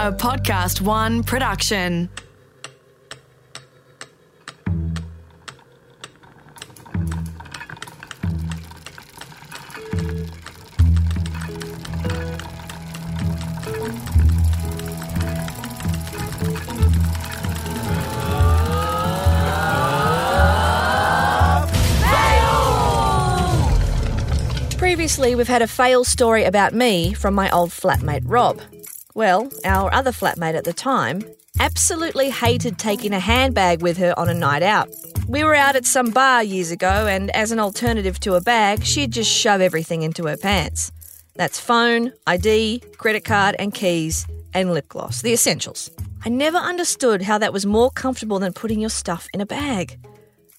A Podcast One production. Previously, we've had a fail story about me from my old flatmate Rob. Well, our other flatmate at the time absolutely hated taking a handbag with her on a night out. We were out at some bar years ago, and as an alternative to a bag, she'd just shove everything into her pants. That's phone, ID, credit card, and keys, and lip gloss, the essentials. I never understood how that was more comfortable than putting your stuff in a bag.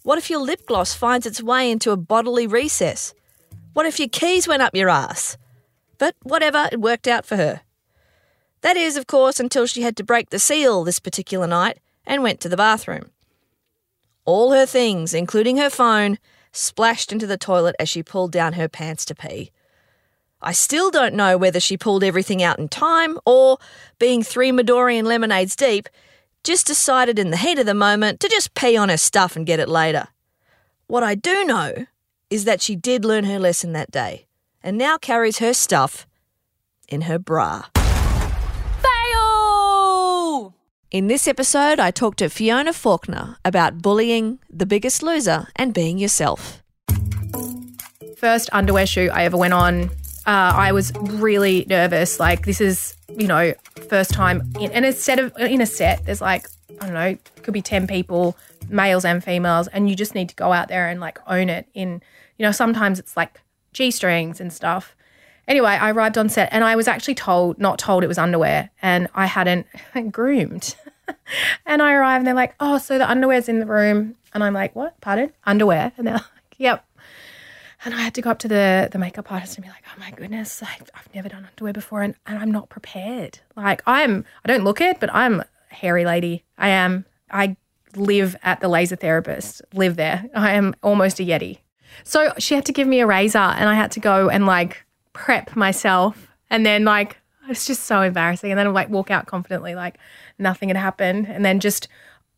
What if your lip gloss finds its way into a bodily recess? What if your keys went up your ass? But whatever, it worked out for her. That is, of course, until she had to break the seal this particular night and went to the bathroom. All her things, including her phone, splashed into the toilet as she pulled down her pants to pee. I still don't know whether she pulled everything out in time or, being three Midori and lemonades deep, just decided in the heat of the moment to just pee on her stuff and get it later. What I do know is that she did learn her lesson that day and now carries her stuff in her bra. In this episode, I talked to Fiona Falkiner about bullying, the biggest loser, and being yourself. first underwear shoot I ever went on, uh, I was really nervous. Like this is, you know, first time in, and instead of in a set, there's like I don't know, could be ten people, males and females, and you just need to go out there and like own it. In you know, sometimes it's like g strings and stuff. Anyway, I arrived on set and I was actually told, not told it was underwear, and I hadn't groomed. And I arrive and they're like, "Oh, so the underwear's in the room," and I'm like, "What? Pardon? Underwear?" And they're like, "Yep." And I had to go up to the the makeup artist and be like, "Oh my goodness, I, I've never done underwear before, and, and I'm not prepared. Like I'm, I don't look it, but I'm a hairy lady. I am. I live at the laser therapist. Live there. I am almost a yeti. So she had to give me a razor, and I had to go and like prep myself, and then like it was just so embarrassing. And then I'd like walk out confidently, like nothing had happened, and then just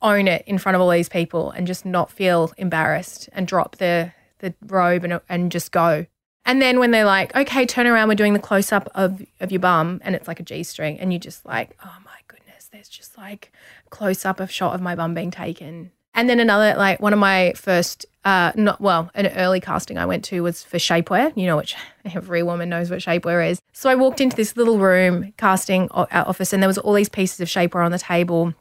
own it in front of all these people and just not feel embarrassed and drop the the robe and and just go. And then when they're like, okay, turn around, we're doing the close up of of your bum, and it's like a G string, and you're just like, oh my goodness, there's just like close up of shot of my bum being taken. And then another like one of my first uh not well, an early casting I went to was for shapewear, you know, which every woman knows what shapewear is. So I walked into this little room casting uh, office and there was all these pieces of shapewear on the table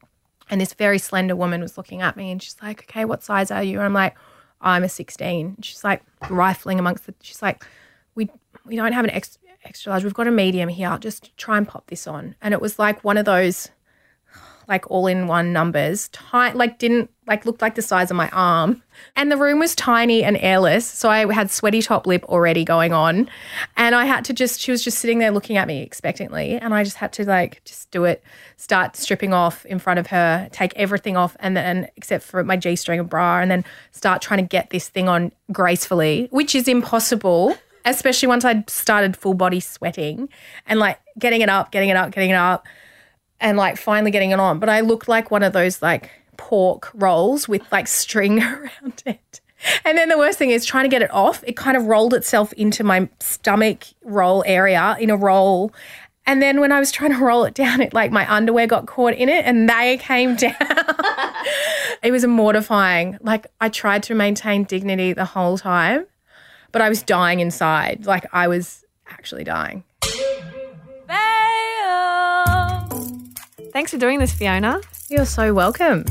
and this very slender woman was looking at me and she's like, "Okay, what size are you?" And I'm like, "I'm a 16." And she's like rifling amongst the she's like, "We we don't have an ex- extra large. We've got a medium here. Just try and pop this on." And it was like one of those like all in one numbers, tight, like didn't like looked like the size of my arm. And the room was tiny and airless. So I had sweaty top lip already going on. And I had to just, she was just sitting there looking at me expectantly. And I just had to like just do it, start stripping off in front of her, take everything off, and then except for my G string and bra, and then start trying to get this thing on gracefully, which is impossible. Especially once I'd started full body sweating and like getting it up, getting it up, getting it up and like finally getting it on. But I looked like one of those like pork rolls with like string around it. And then the worst thing is trying to get it off. It kind of rolled itself into my stomach roll area in a roll. And then when I was trying to roll it down, it like my underwear got caught in it and they came down. it was mortifying. Like I tried to maintain dignity the whole time, but I was dying inside. Like I was actually dying. Thanks for doing this, Fiona. You're so welcome.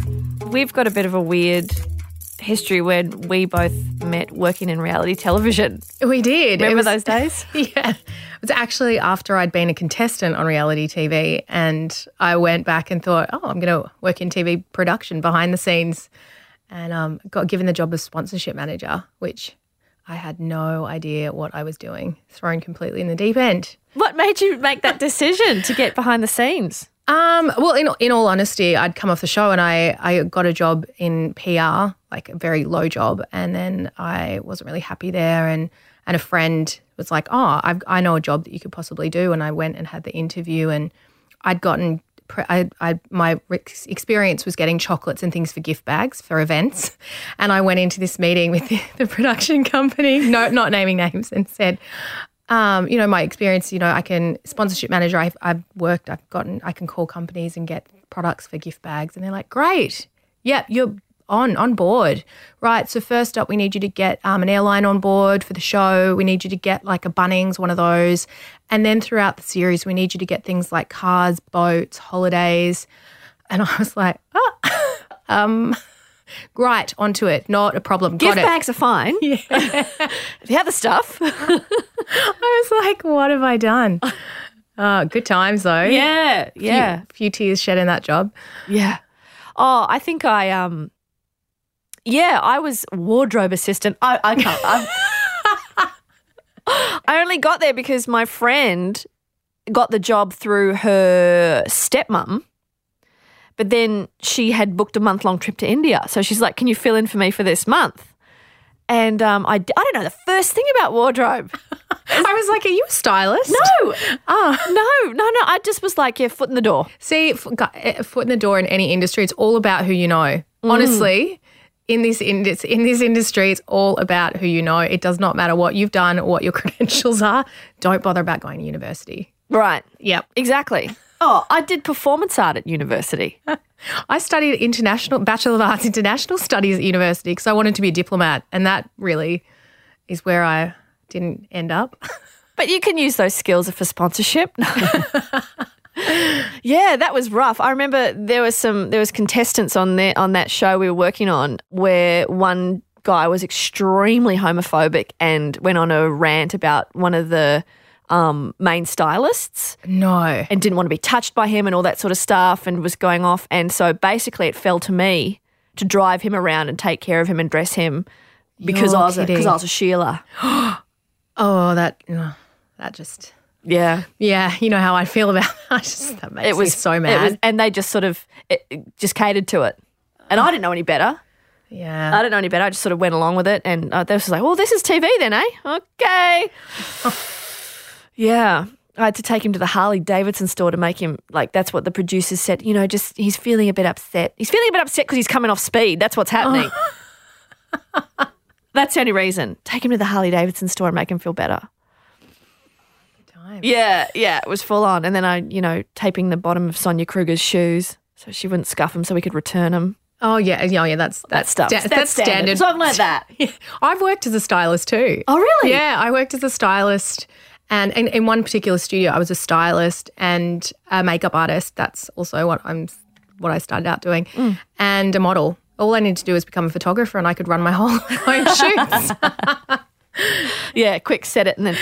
We've got a bit of a weird history when we both met working in reality television. We did. Remember was- those days? Yeah. It was actually after I'd been a contestant on reality TV and I went back and thought, oh, I'm going to work in TV production behind the scenes and um, got given the job of sponsorship manager, which I had no idea what I was doing, thrown completely in the deep end. What made you make that decision to get behind the scenes? Um, well, in in all honesty, I'd come off the show and I I got a job in PR, like a very low job, and then I wasn't really happy there, and and a friend was like, oh, I've, I know a job that you could possibly do, and I went and had the interview, and I'd gotten pre- I, I my experience was getting chocolates and things for gift bags for events, and I went into this meeting with the, the production company, no, not naming names, and said, um, you know, my experience, you know, I can sponsorship manager. I've, I've worked, I've gotten, I can call companies and get products for gift bags, and they're like, great, yep, you're on on board. Right. So first up, we need you to get um, an airline on board for the show. We need you to get like a Bunnings, one of those, and then throughout the series, we need you to get things like cars, boats, holidays. And I was like, oh, um, right, onto it. Not a problem. Gift Got it. bags are fine. Yeah. the other stuff. I was like, what have I done? Oh, good times though. yeah. Yeah. Few, few tears shed in that job. Yeah. Oh, I think I um yeah, I was wardrobe assistant. I, I can't. I, I only got there because my friend got the job through her stepmom, but then she had booked a month long trip to India. So she's like, "Can you fill in for me for this month?" And um, I, I don't know the first thing about wardrobe. I was like, are you a stylist? No, Oh. no, no, no. I just was like, yeah, foot in the door. See, a foot in the door in any industry, it's all about who you know. Honestly, in this in this, in this industry, it's all about who you know. It does not matter what you've done or what your credentials are. Don't bother about going to university. Right. Yep. Exactly. Oh, I did performance art at university. I studied international Bachelor of Arts International Studies at university because I wanted to be a diplomat, and that really is where I didn't end up. But you can use those skills for sponsorship. yeah, that was rough. I remember there was some there was contestants on there on that show we were working on where one guy was extremely homophobic and went on a rant about one of the um, main stylists No. and didn't want to be touched by him and all that sort of stuff and was going off. And so basically, it fell to me to drive him around and take care of him and dress him because You're I was a, because. I was a Sheila. Oh, that that just Yeah. yeah. You know how I feel about. I just that makes it was me so it mad. was- and they just sort of it, it just catered to it. And I didn't know any better. yeah. I didn't know any better. I just sort of went along with it, and uh, they was like, "Well, this is TV then, eh? Okay." yeah, I had to take him to the Harley Davidson store to make him like. That's what the producers said. You know, just he's feeling a bit upset. He's feeling a bit upset because he's coming off speed. That's what's happening. That's the only reason. Take him to the Harley Davidson store and make him feel better. Time. Yeah, yeah, it was full on. And then I, you know, taping the bottom of Sonia Kruger's shoes so she wouldn't scuff them so we could return them. Oh yeah, yeah, oh, yeah. That's That that's stuff. sta- that's, standard. So I've learned that. I've worked as a stylist too. Oh, really? Yeah, I worked as a stylist, and in, in one particular studio, I was a stylist and a makeup artist. That's also what I'm, what I started out doing, Mm. and a model. All I needed to do was become a photographer, and I could run my whole own shoots. Yeah, quick set it and then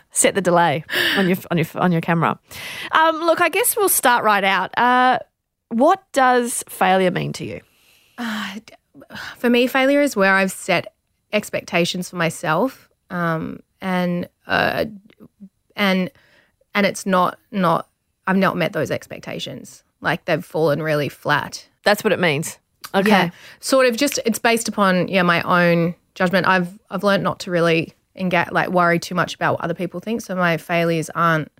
set the delay on your on your on your camera. Um, look, I guess we'll start right out. Uh, what does failure mean to you? for me, failure is where I've set expectations for myself, um, and uh, and and it's not not I've not met those expectations. Like they've fallen really flat. That's what it means. Okay. Yeah, sort of. Just it's based upon yeah my own judgment. I've I've learned not to really and get like worry too much about what other people think. So my failures aren't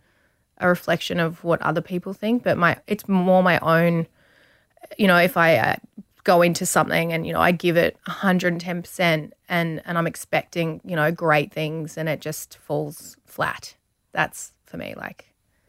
a reflection of what other people think, but my it's more my own. You know, if I uh, go into something and you know I give it 110 percent and and I'm expecting you know great things and it just falls flat. That's for me like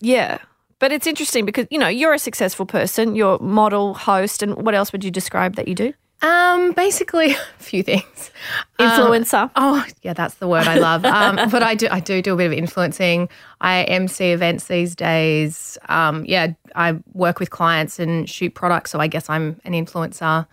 Yeah. But it's interesting because, you know, you're a successful person, you're model, host, and what else would you describe that you do? Um basically a few things. Influencer. Oh, yeah, that's the word I love. Um, but I do, I do do a bit of influencing. I MC events these days. Um, yeah, I work with clients and shoot products, so I guess I'm an influencer.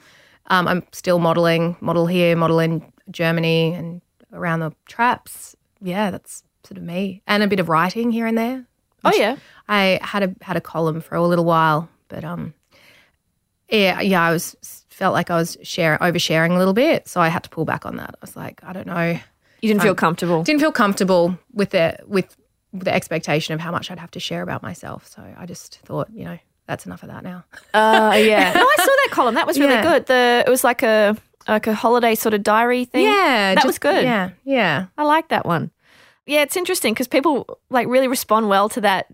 Um, I'm still modeling, model here, model in Germany and around the traps. Yeah, that's sort of me, and a bit of writing here and there. oh, yeah. I had a had a column for a little while, but um, yeah, yeah, I was felt like I was share oversharing a little bit, so I had to pull back on that. I was like, I don't know, You didn't feel comfortable. didn't feel comfortable with the with the expectation of how much I'd have to share about myself. So I just thought, you know, that's enough of that now. Uh, yeah. no, I saw that column. That was really Yeah. good. The it was like a like a holiday sort of diary thing. Yeah, that just- was good. Yeah, yeah. I like that one. Yeah, it's interesting because people like really respond well to that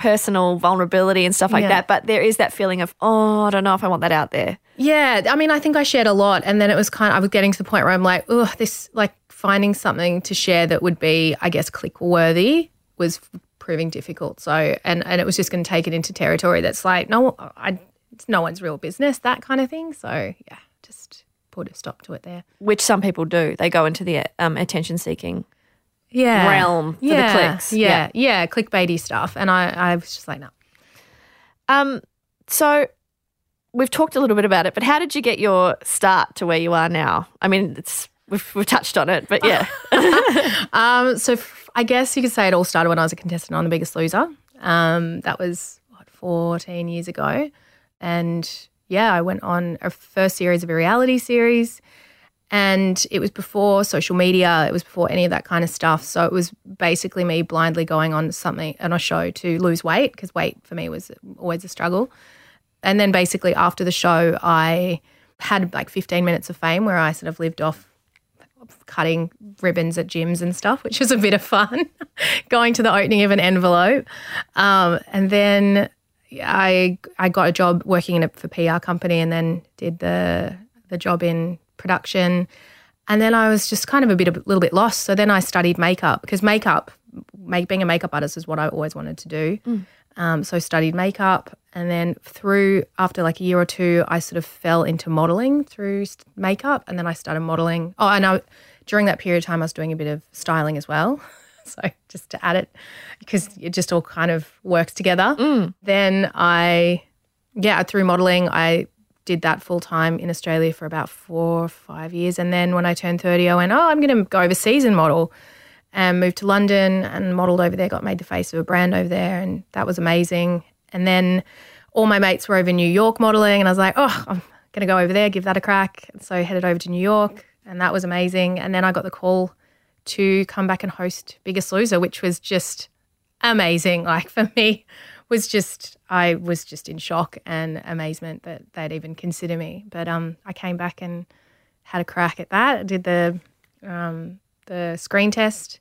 personal vulnerability and stuff like Yeah. that. But there is that feeling of, oh, I don't know if I want that out there. Yeah, I mean, I think I shared a lot, and then it was kind of I was getting to the point where I'm like, oh, this like finding something to share that would be, I guess, click worthy was proving difficult. So, and and it was just going to take it into territory that's like, no, I, it's no one's real business, that kind of thing. So, yeah, just put a stop to it there. Which some people do. They go into the um, attention seeking. Yeah, Realm for the yeah, clicks. Yeah, yeah, clickbaity stuff, and I, I was just like, no. Um, so we've talked a little bit about it, but how did you get your start to where you are now? I mean, it's we've, we've touched on it, but yeah. Um, so f- I guess you could say it all started when I was a contestant on The Biggest Loser. Um, that was what 14 years ago, and yeah, I went on a first series of a reality series, and it was before social media. It was before any of that kind of stuff. So it was basically me blindly going on something on a show to lose weight because weight for me was always a struggle. And then basically after the show, I had like 15 minutes of fame where I sort of lived off cutting ribbons at gyms and stuff, which was a bit of fun. Going to the opening of an envelope, um, and then I I got a job working in a for PR company, and then did the the job in production, and then I was just kind of a bit a little bit lost. So then I studied makeup because makeup, make, being a makeup artist is what I always wanted to do. Um, so I studied makeup, and then through after like a year or two, I sort of fell into modeling through makeup, and then I started modeling. Oh, and I, during that period of time, I was doing a bit of styling as well. So just to add it, because it just all kind of works together. Then I, yeah, through modeling, I did that full time in Australia for about four or five years, and then when I turned thirty, I went, oh, I'm going to go overseas and model and moved to London and modeled over there, got made the face of a brand over there, and that was amazing. And then all my mates were over in New York modeling, and I was like, oh, I'm going to go over there, give that a crack. And so I headed over to New York, and that was amazing. And then I got the call to come back and host Biggest Loser, which was just amazing. Like for me, was just I was just in shock and amazement that they'd even consider me. But um, I came back and had a crack at that. I did the um, the screen test,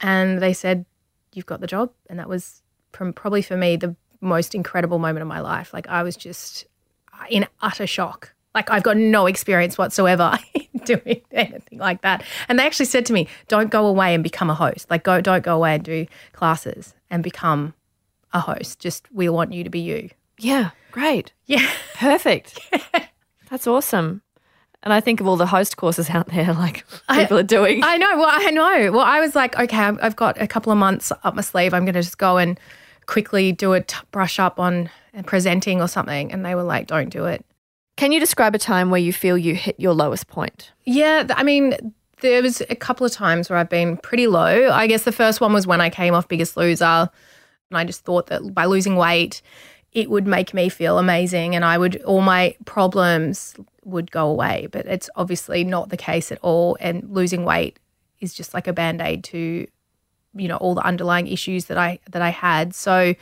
and they said you've got the job, and that was prom- probably for me the most incredible moment of my life. Like I was just in utter shock. Like I've got no experience whatsoever in doing anything like that. And they actually said to me, "Don't go away and become a host. Like go, don't go away and do classes and become a host. Just we want you to be you." yeah, great. Yeah. Perfect. That's awesome. And I think of all the host courses out there, like people are doing. I know. Well, I know. Well, I was like, okay, I've I've got a couple of months up my sleeve. I'm going to just go and quickly do a t- brush up on presenting or something. And they were like, don't do it. Can you describe a time where you feel you hit your lowest point? Yeah, I mean, there was a couple of times where I've been pretty low. I guess the first one was when I came off Biggest Loser, and I just thought that by losing weight, it would make me feel amazing, and I would all my problems would go away. But it's obviously not the case at all, and losing weight is just like a band aid to, you know, all the underlying issues that I that I had. So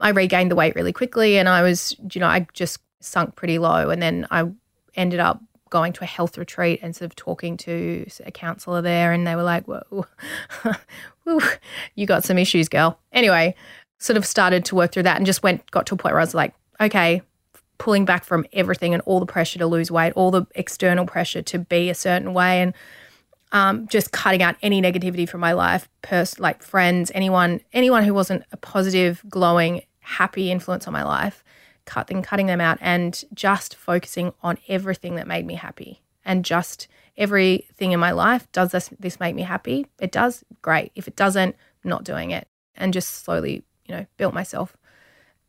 I regained the weight really quickly, and I was, you know, I just sunk pretty low, and then I ended up going to a health retreat and sort of talking to a counselor there, and they were like, "Whoa, you got some issues, girl." Anyway, sort of started to work through that, and just went got to a point where I was like, "Okay." Pulling back from everything and all the pressure to lose weight, all the external pressure to be a certain way, and um, just cutting out any negativity from my life, pers- like friends, anyone, anyone who wasn't a positive, glowing, happy influence on my life, cutting, cutting them out, and just focusing on everything that made me happy, and just everything in my life. Does this this make me happy? It does. Great. If it doesn't, not doing it, and just slowly, you know, built myself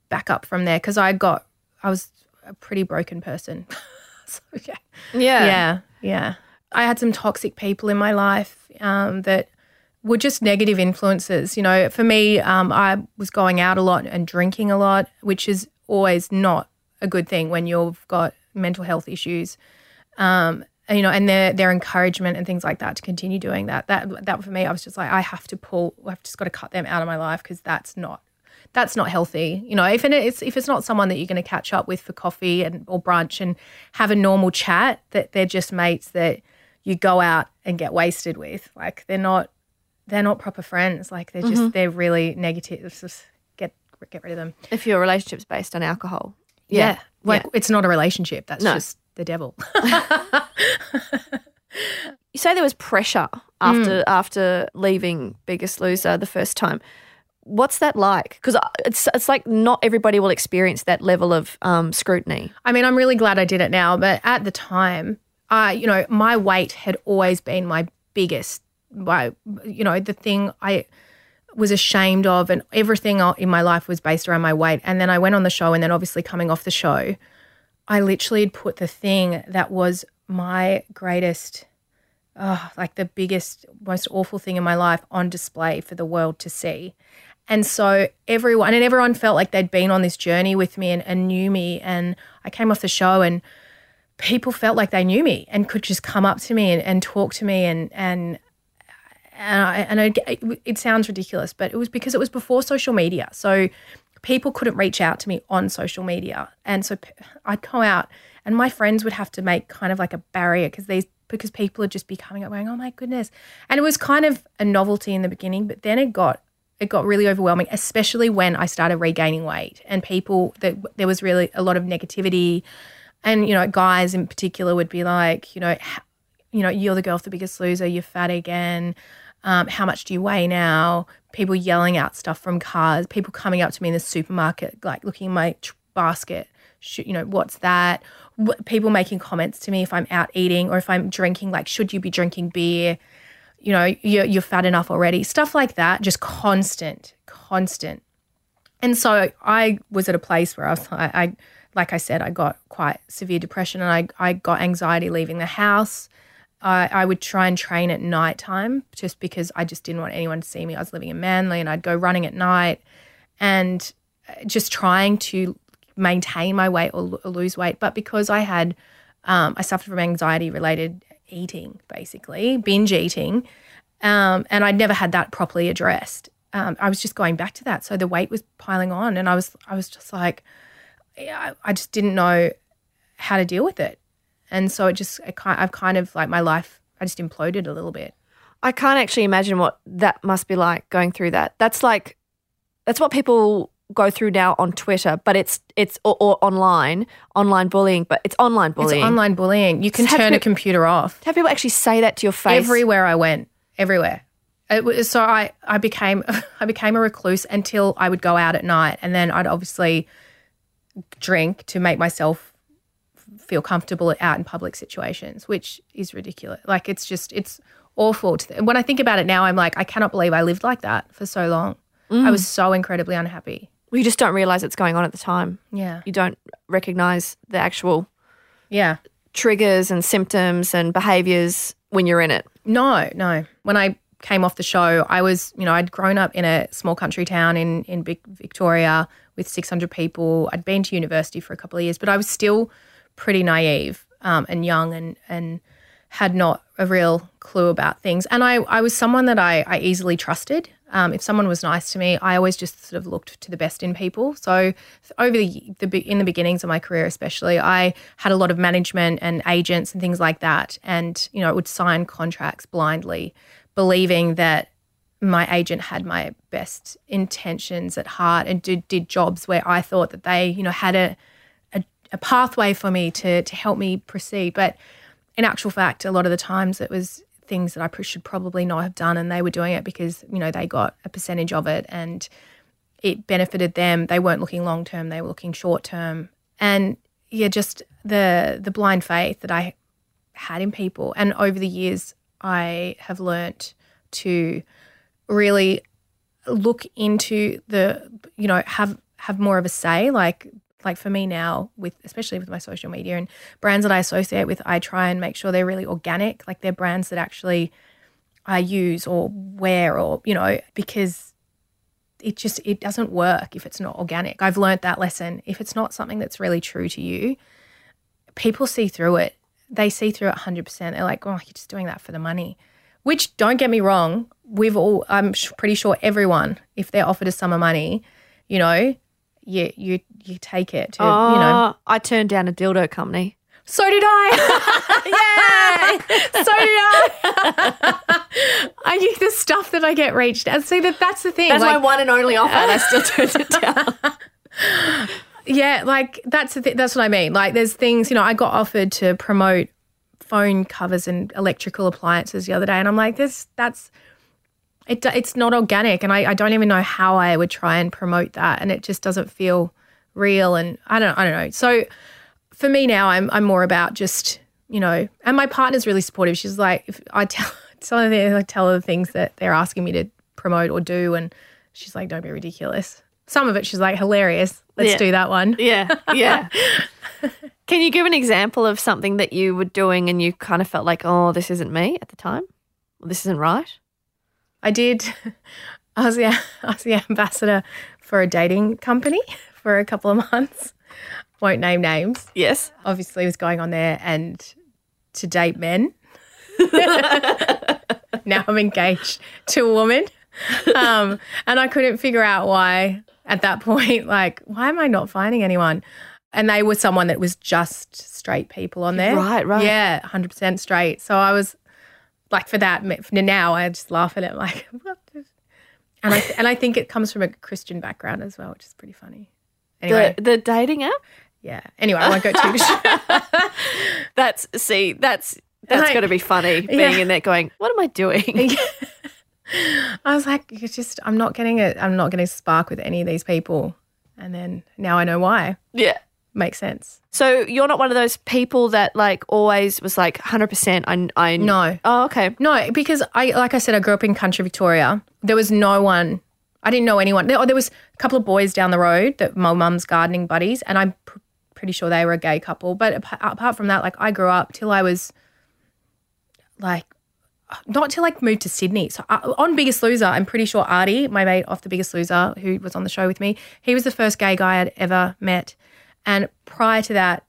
back up from there because I got, I was a pretty broken person. so yeah. Yeah, yeah. I had some toxic people in my life um, that were just negative influences. You know, for me, um, I was going out a lot and drinking a lot, which is always not a good thing when you've got mental health issues. Um, and, you know, and their their encouragement and things like that to continue doing that. That that for me, I was just like, I have to pull. I've just got to cut them out of my life because that's not that's not healthy. You know, if it's if it's not someone that you're going to catch up with for coffee and or brunch and have a normal chat, that they're just mates that you go out and get wasted with. Like they're not they're not proper friends. Like they're just mm-hmm. they're really negative. It's just get get rid of them. If your relationship's based on alcohol. Yeah. Like Yeah. it's not a relationship. That's No. just the devil. You say there was pressure after mm. after leaving Biggest Loser the first time. What's that like? Because it's it's like not everybody will experience that level of um, scrutiny. I mean, I'm really glad I did it now, but at the time, I, you know, my weight had always been my biggest, my, you know, the thing I was ashamed of, and everything in my life was based around my weight. And then I went on the show, and then obviously coming off the show, I literally had put the thing that was my greatest, oh, like the biggest, most awful thing in my life on display for the world to see. And so everyone and everyone felt like they'd been on this journey with me and, and knew me. And I came off the show and people felt like they knew me and could just come up to me and, and talk to me and and and I, and I, it, it sounds ridiculous, but it was because it was before social media. So people couldn't reach out to me on social media, and so I'd go out, and my friends would have to make kind of like a barrier because these because people would just be coming up going, "Oh my goodness," and it was kind of a novelty in the beginning, but then it got it got really overwhelming, especially when I started regaining weight and people that there was really a lot of negativity, and you know guys in particular would be like, you know, you know, you're the girl with the biggest loser, you're fat again. Um, how much do you weigh now? People yelling out stuff from cars, people coming up to me in the supermarket, like looking in my basket, Sh- you know, what's that? People making comments to me if I'm out eating or if I'm drinking, like, should you be drinking beer? You know, you're, you're fat enough already. Stuff like that, just constant, constant. And so I was at a place where I was like, I, like I said, I got quite severe depression and I, I got anxiety leaving the house. I, I would try and train at nighttime just because I just didn't want anyone to see me. I was living in Manly and I'd go running at night and uh, just trying to maintain my weight or, or lose weight. But because I had, um, I suffered from anxiety related eating, basically, binge eating, um, and I'd never had that properly addressed. Um, I was just going back to that. So the weight was piling on and I was, I was just like, I, I just didn't know how to deal with it. And so it just, kind, I've kind of like my life, I just imploded a little bit. I can't actually imagine what that must be like going through that. That's like that's what people go through now on Twitter, but it's it's or, or online, online bullying, but it's online bullying. It's online bullying. You can turn a computer off. Have people actually say that to your face. Everywhere I went, everywhere. It was, so I, I became I became a recluse until I would go out at night, and then I'd obviously drink to make myself feel comfortable out in public situations, which is ridiculous. Like it's just it's awful. To th- when I think about it now, I'm like I cannot believe I lived like that for so long. I was mm. so incredibly unhappy. You just don't realize it's going on at the time. Yeah, You don't recognize the actual yeah. triggers and symptoms and behaviors when you're in it. No, no. When I came off the show, I was, you know, I'd grown up in a small country town in in Vic- Victoria with 600 people. I'd been to university for a couple of years, but I was still pretty naive um, and young and and had not a real clue about things. And I, I was someone that I, I easily trusted. Um, if someone was nice to me, I always just sort of looked to the best in people. So over the, the in the beginnings of my career, especially, I had a lot of management and agents and things like that, and you know, would sign contracts blindly, believing that my agent had my best intentions at heart and did, did jobs where I thought that they, you know, had a, a, a pathway for me to to help me proceed. But in actual fact, a lot of the times it was things that I should probably not have done, and they were doing it because you know they got a percentage of it, and it benefited them. They weren't looking long term; they were looking short term, and yeah, just the the blind faith that I had in people, and over the years, I have learnt to really look into the you know have have more of a say like like for me now with especially with my social media and brands that I associate with I try and make sure they're really organic like they're brands that actually I use or wear or you know because it just it doesn't work if it's not organic. I've learned that lesson. If it's not something that's really true to you people see through it. They see through it 100% they're like oh you're just doing that for the money which don't get me wrong we've all i'm pretty sure everyone if they're offered a sum of money you know you you you take it to you ah, know Oh, I turned down a dildo company. So did I. yeah. So did I. I the stuff that I get reached out. See that that's the thing. That's like, my one and only offer, and I still turned it down. Yeah, like that's the th- that's what I mean. Like there's things, you know, I got offered to promote phone covers and electrical appliances the other day, and I'm like, this that's it. It's not organic, and I, I don't even know how I would try and promote that, and it just doesn't feel real. And I don't I don't know. So for me now, I'm I'm more about just you know, and my partner's really supportive. She's like, if I tell some of the I tell her the things that they're asking me to promote or do, and she's like, don't be ridiculous. Some of it she's like hilarious. Let's Yeah. do that one. Yeah, yeah. Can you give an example of something that you were doing and you kind of felt like, oh, this isn't me at the time? Well, this isn't right? I did. I was the I was the ambassador for a dating company for a couple of months. Won't name names. Yes. Obviously, was going on there and to date men. now I'm engaged to a woman, um, and I couldn't figure out why at that point. Like, why am I not finding anyone? And they were someone that was just straight people on there. Right, right. Yeah, hundred percent straight. So I was like, for that for now, I just laugh at it, like, what? And I and I think it comes from a Christian background as well, which is pretty funny. Anyway, The, the dating app? yeah. Anyway, I won't go too. That's, see, that's. That's Like- got to be funny being Yeah. in there going, what am I doing? I was like, it's just I'm not getting it. I'm not getting a spark with any of these people. And then now I know why. yeah. Makes sense. So you're not one of those people that like always was like 100% I, I No. Oh, okay. No, because I like I said, I grew up in country Victoria. There was no one. I didn't know anyone. There, there was a couple of boys down the road that my mum's gardening buddies, and I'm pr- pretty sure they were a gay couple. But ap- apart from that, like I grew up till I was like not till like moved to Sydney. So uh, on Biggest Loser, I'm pretty sure Artie, my mate off the Biggest Loser, who was on the show with me, he was the first gay guy I'd ever met. And prior to that,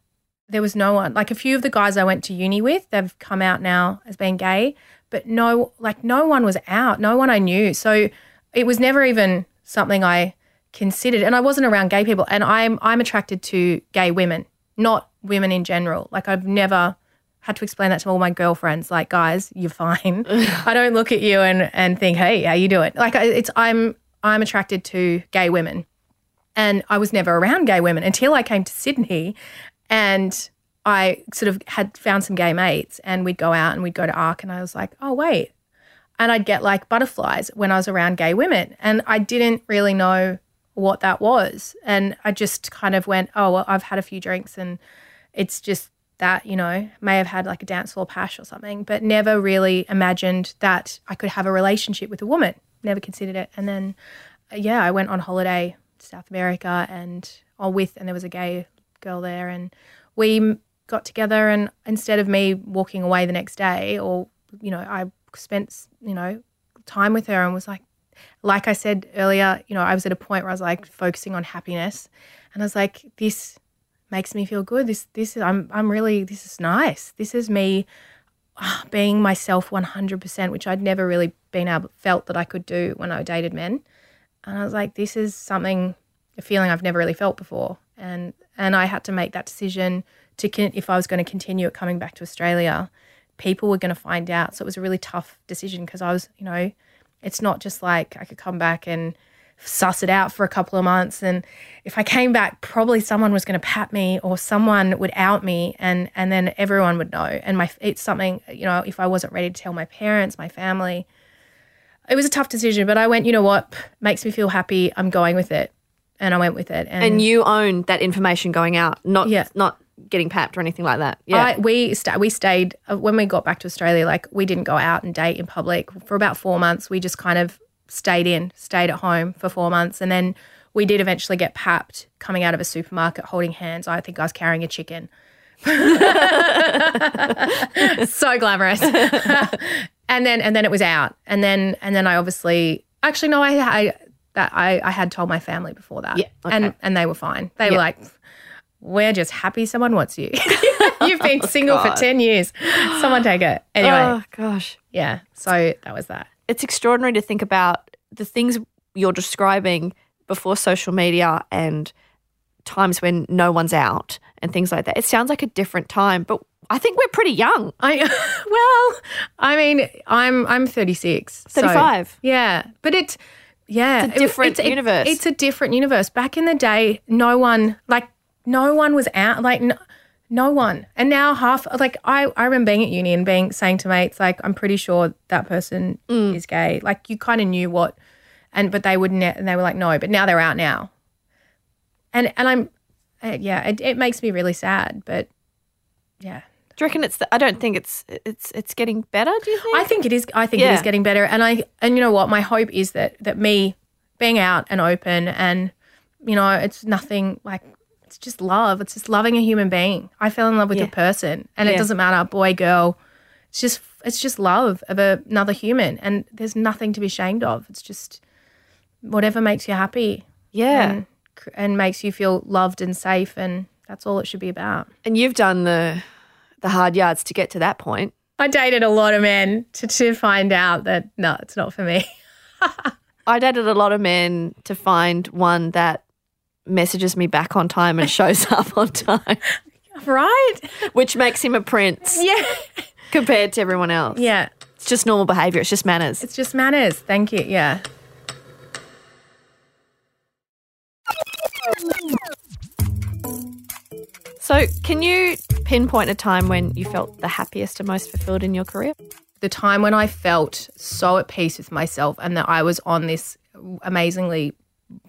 there was no one. Like a few of the guys I went to uni with, they've come out now as being gay, but no, like no one was out. No one I knew. So it was never even something I considered. And I wasn't around gay people. And I'm I'm attracted to gay women, not women in general. Like I've never had to explain that to all my girlfriends. Like, guys, you're fine. I don't look at you and and think, hey, how you doing? Like it's I'm I'm attracted to gay women. And I was never around gay women until I came to Sydney and I sort of had found some gay mates and we'd go out and we'd go to ARQ and I was like, oh, wait. And I'd get like butterflies when I was around gay women. And I didn't really know what that was. And I just kind of went, oh, well, I've had a few drinks and it's just that, you know, may have had like a dance floor pash or something, but never really imagined that I could have a relationship with a woman. Never considered it. And then, uh, yeah, I went on holiday South America and all with, and there was a gay girl there. And we got together. And instead of me walking away the next day, or, you know, I spent, you know, time with her and was like, like I said earlier, you know, I was at a point where I was like focusing on happiness. And I was like, this makes me feel good. This this is I'm I'm really this is nice. This is me ah, being myself 100%, which I'd never really been able felt that I could do when I dated men. And I was like, this is something a feeling I've never really felt before. And and I had to make that decision to con- if I was going to continue it coming back to Australia, people were going to find out. So it was a really tough decision because I was, you know, it's not just like I could come back and suss it out for a couple of months and if I came back probably someone was going to pat me or someone would out me and and then everyone would know and my it's something you know if I wasn't ready to tell my parents my family it was a tough decision but I went you know what makes me feel happy I'm going with it and I went with it and, And you own that information going out, not Yeah. not getting papped or anything like that. Yeah. I, we sta we stayed uh, when we got back to Australia. Like we didn't go out and date in public for about four months. We just kind of stayed in, stayed at home for four months, and then we did eventually get papped coming out of a supermarket holding hands. I think I was carrying a chicken. so glamorous. and then and then it was out, and then and then I obviously actually no, I I that I I had told my family before that, Yeah, okay. and and they were fine. They Yeah. were like we're just happy someone wants you. You've been oh, single God. for 10 years. Someone take it. Anyway, oh gosh. yeah. So that was that. it's extraordinary to think about the things you're describing before social media and times when no one's out and things like that. It sounds like a different time, but I think we're pretty young. I well, I mean, I'm I'm 36. so- 35. yeah, but it's yeah, It's a different it- universe. It's a different universe. Back in the day, no one like no one was out like no, no one. And now half like I I remember being at uni and being saying to mates like I'm pretty sure that person Mm. is gay. Like you kind of knew what and but they wouldn't and they were like no, but now they're out now. And and I'm uh, yeah, it, it makes me really sad, but yeah. Do you reckon it's? The, I don't think it's it's it's getting better. Do you think? I think it is. I think it Yeah. is getting better, and I and you know what? My hope is that that me being out and open, and you know, it's nothing like it's just love. It's just loving a human being. I fell in love with Yeah. a person, and it doesn't matter boy, girl. It's just it's just love of a, another human, and there's nothing to be ashamed of. It's just whatever makes you happy yeah. and and makes you feel loved and safe, and that's all it should be about. And you've done the the hard yards to get to that point. I dated a lot of men to, to find out that no, it's not for me. I dated a lot of men to find one that messages me back on time and shows up on time, Right? which makes him a prince Yeah. compared to everyone else. Yeah. It's just normal behavior. It's just manners. It's just manners. Thank you. Yeah. So, can you pinpoint a time when you felt the happiest and most fulfilled in your career? The time when I felt so at peace with myself and that I was on this amazingly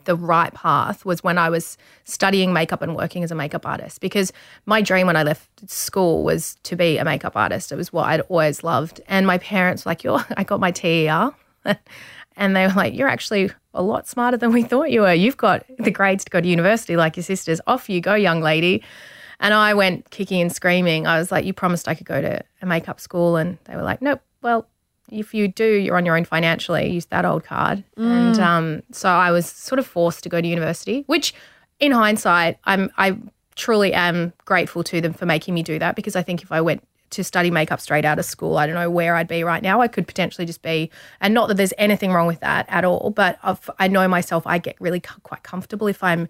the right path was when I was studying makeup and working as a makeup artist because my dream when I left school was to be a makeup artist. It was what I'd always loved. And my parents were like, You're I got my TER and they were like, You're actually a lot smarter than we thought you were. You've got the grades to go to university like your sisters. Off you go, young lady. And I went kicking and screaming. I was like, You promised I could go to a makeup school. And they were like, Nope, well, if you do, you're on your own financially. Use that old card. And um, so I was sort of forced to go to university, which in hindsight, I'm, I truly am grateful to them for making me do that because I think if I went to study makeup straight out of school, I don't know where I'd be right now. I could potentially just be, and not that there's anything wrong with that at all, but I've, I know myself, I get really c- quite comfortable if I'm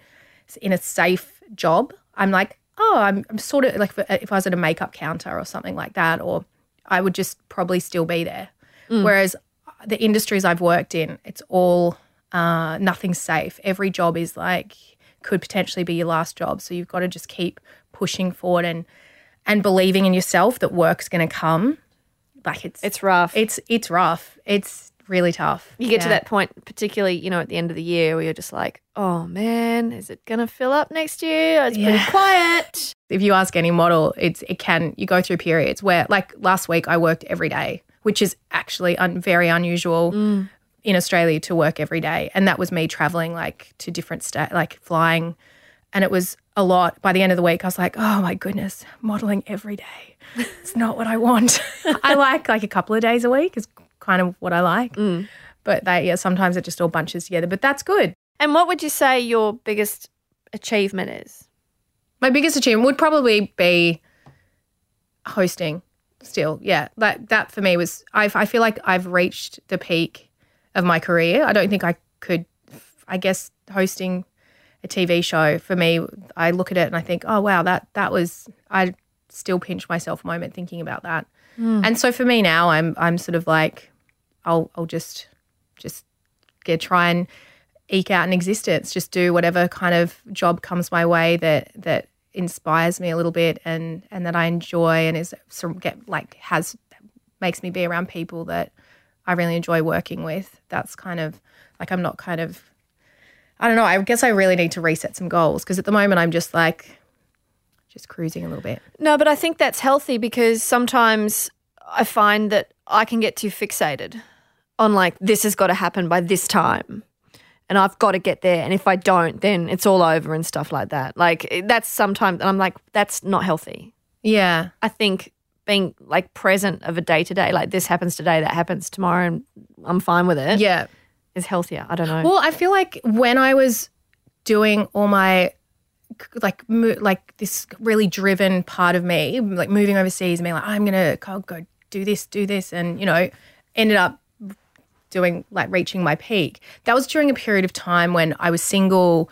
in a safe job. I'm like, oh, I'm, I'm sort of like if I was at a makeup counter or something like that, or I would just probably still be there. Whereas the industries I've worked in, it's all uh, nothing safe. Every job is like could potentially be your last job, so you've got to just keep pushing forward and and believing in yourself that work's going to come. Like it's It's rough. it's it's rough. It's really tough. you get to that point, particularly, you know, at the end of the year where you're just like, oh man, is it going to fill up next year? It's pretty Yeah. quiet. if you ask any model, it's it can you go through periods where like last week I worked every day, which is actually un, very unusual mm. in Australia to work every day, and that was me traveling like to different state, like flying, and it was a lot. By the end of the week, I was like, oh my goodness, modeling every day. It's not what I want. I like like a couple of days a week is kind of what I like, mm. but they yeah sometimes it just all bunches together. But that's good. And what would you say your biggest achievement is? My biggest achievement would probably be hosting. Still, yeah, that that for me was. I I feel like I've reached the peak of my career. I don't think I could. I guess hosting a TV show for me, I look at it and I think, oh wow, that that was. I still pinch myself a moment thinking about that. Hmm. And so for me now, I'm I'm sort of like, I'll I'll just just get try and eke out an existence. Just do whatever kind of job comes my way that that inspires me a little bit and and that I enjoy and is get like has makes me be around people that I really enjoy working with. That's kind of like I'm not kind of I don't know. I guess I really need to reset some goals because at the moment I'm just like just cruising a little bit. No, but I think that's healthy because sometimes I find that I can get too fixated on like this has got to happen by this time. And I've got to get there. And if I don't, then it's all over and stuff like that. Like that's sometimes, and I'm like, that's not healthy. Yeah. I think being like present of a day to day, like this happens today, that happens tomorrow, and I'm fine with it. Yeah. Is healthier. I don't know. Well, I feel like when I was doing all my like mo- like this really driven part of me, like moving overseas and being like, I'm gonna go, go do this, do this, and you know, ended up doing like reaching my peak. That was during a period of time when I was single.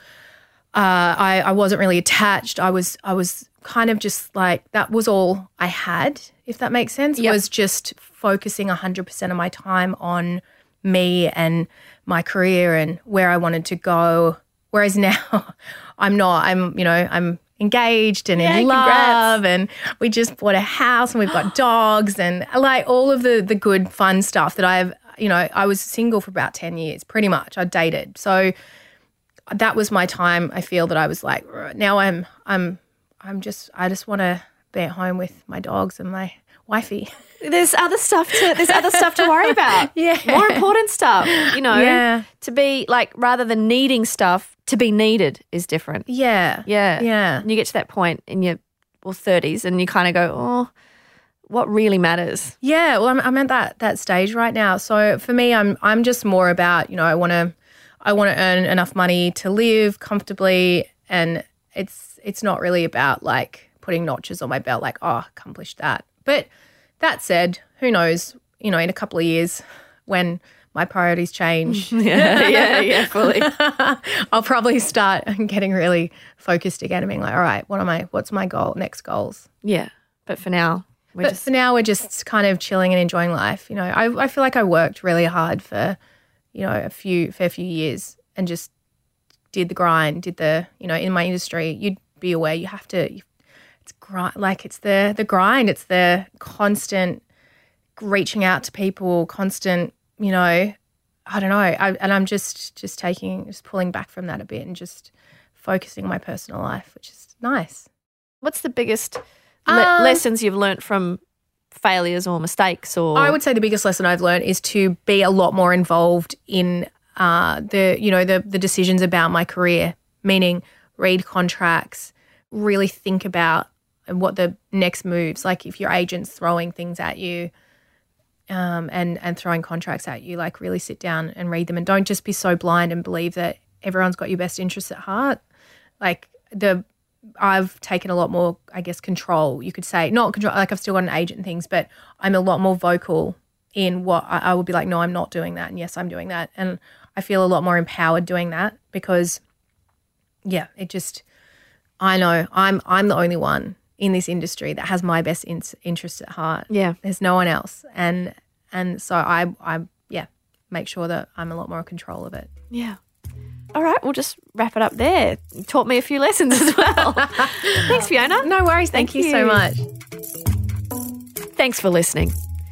Uh, I, I wasn't really attached. I was I was kind of just like that was all I had, if that makes sense. Yep. Was just focusing 100% of my time on me and my career and where I wanted to go. Whereas now I'm not. I'm, you know, I'm engaged and in congrats. love and we just bought a house and we've got dogs and like all of the the good fun stuff that I've, you know, I was single for about 10 years pretty much. I dated. So that was my time. I feel that I was like now I'm I'm I'm just I just want to be at home with my dogs and my wifey. There's other stuff to there's other stuff to worry about. Yeah. More important stuff. You know. Yeah. To be like rather than needing stuff, to be needed is different. Yeah. Yeah. Yeah. And you get to that point in your well thirties and you kinda go, Oh, what really matters? Yeah, well, I'm, I'm at that that stage right now. So for me, I'm I'm just more about you know I want to I want to earn enough money to live comfortably, and it's it's not really about like putting notches on my belt, like oh accomplished that. But that said, who knows? You know, in a couple of years when my priorities change, Yeah, yeah, yeah, fully. I'll probably start getting really focused again and being like, all right, what am I? What's my goal? Next goals. Yeah. But for now, we're But just for now, we're just kind of chilling and enjoying life. You know, I, I feel like I worked really hard for, you know, a few fair few years and just did the grind, did the, you know, in my industry, you'd be aware you have to, it's grind, like it's the the grind, it's the constant reaching out to people, constant, you know, I don't know, I, and I'm just just taking, just pulling back from that a bit and just focusing my personal life, which is nice. what's the biggest le- Uh, lessons you've learnt from failures or mistakes or I would say the biggest lesson I've learned is to be a lot more involved in uh, the you know the the decisions about my career. Meaning, read contracts, really think about what the next moves. Like if your agent's throwing things at you, um, and and throwing contracts at you, like really sit down and read them, and don't just be so blind and believe that everyone's got your best interests at heart. Like the I've taken a lot more, I guess, control. You could say not control. Like I've still got an agent and things, but I'm a lot more vocal in what I, I would be like. No, I'm not doing that, and yes, I'm doing that, and I feel a lot more empowered doing that because, yeah, it just I know I'm I'm the only one in this industry that has my best in- interests at heart. Yeah. there's no one else, and and so I I yeah make sure that I'm a lot more in control of it. Yeah. All right, we'll just wrap it up there. You taught me a few lessons as well. Thanks, Fiona. No worries. Thank, Thank you so much. Thanks for listening.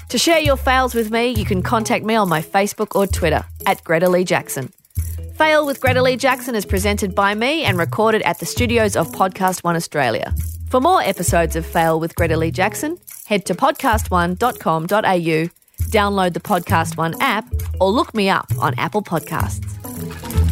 To share your fails with me, you can contact me on my Facebook or Twitter at Greta Lee Jackson. Fail with Greta Lee Jackson is presented by me and recorded at the studios of Podcast One Australia. For more episodes of Fail with Greta Lee Jackson, head to podcastone.com.au, download the Podcast One app, or look me up on Apple Podcasts.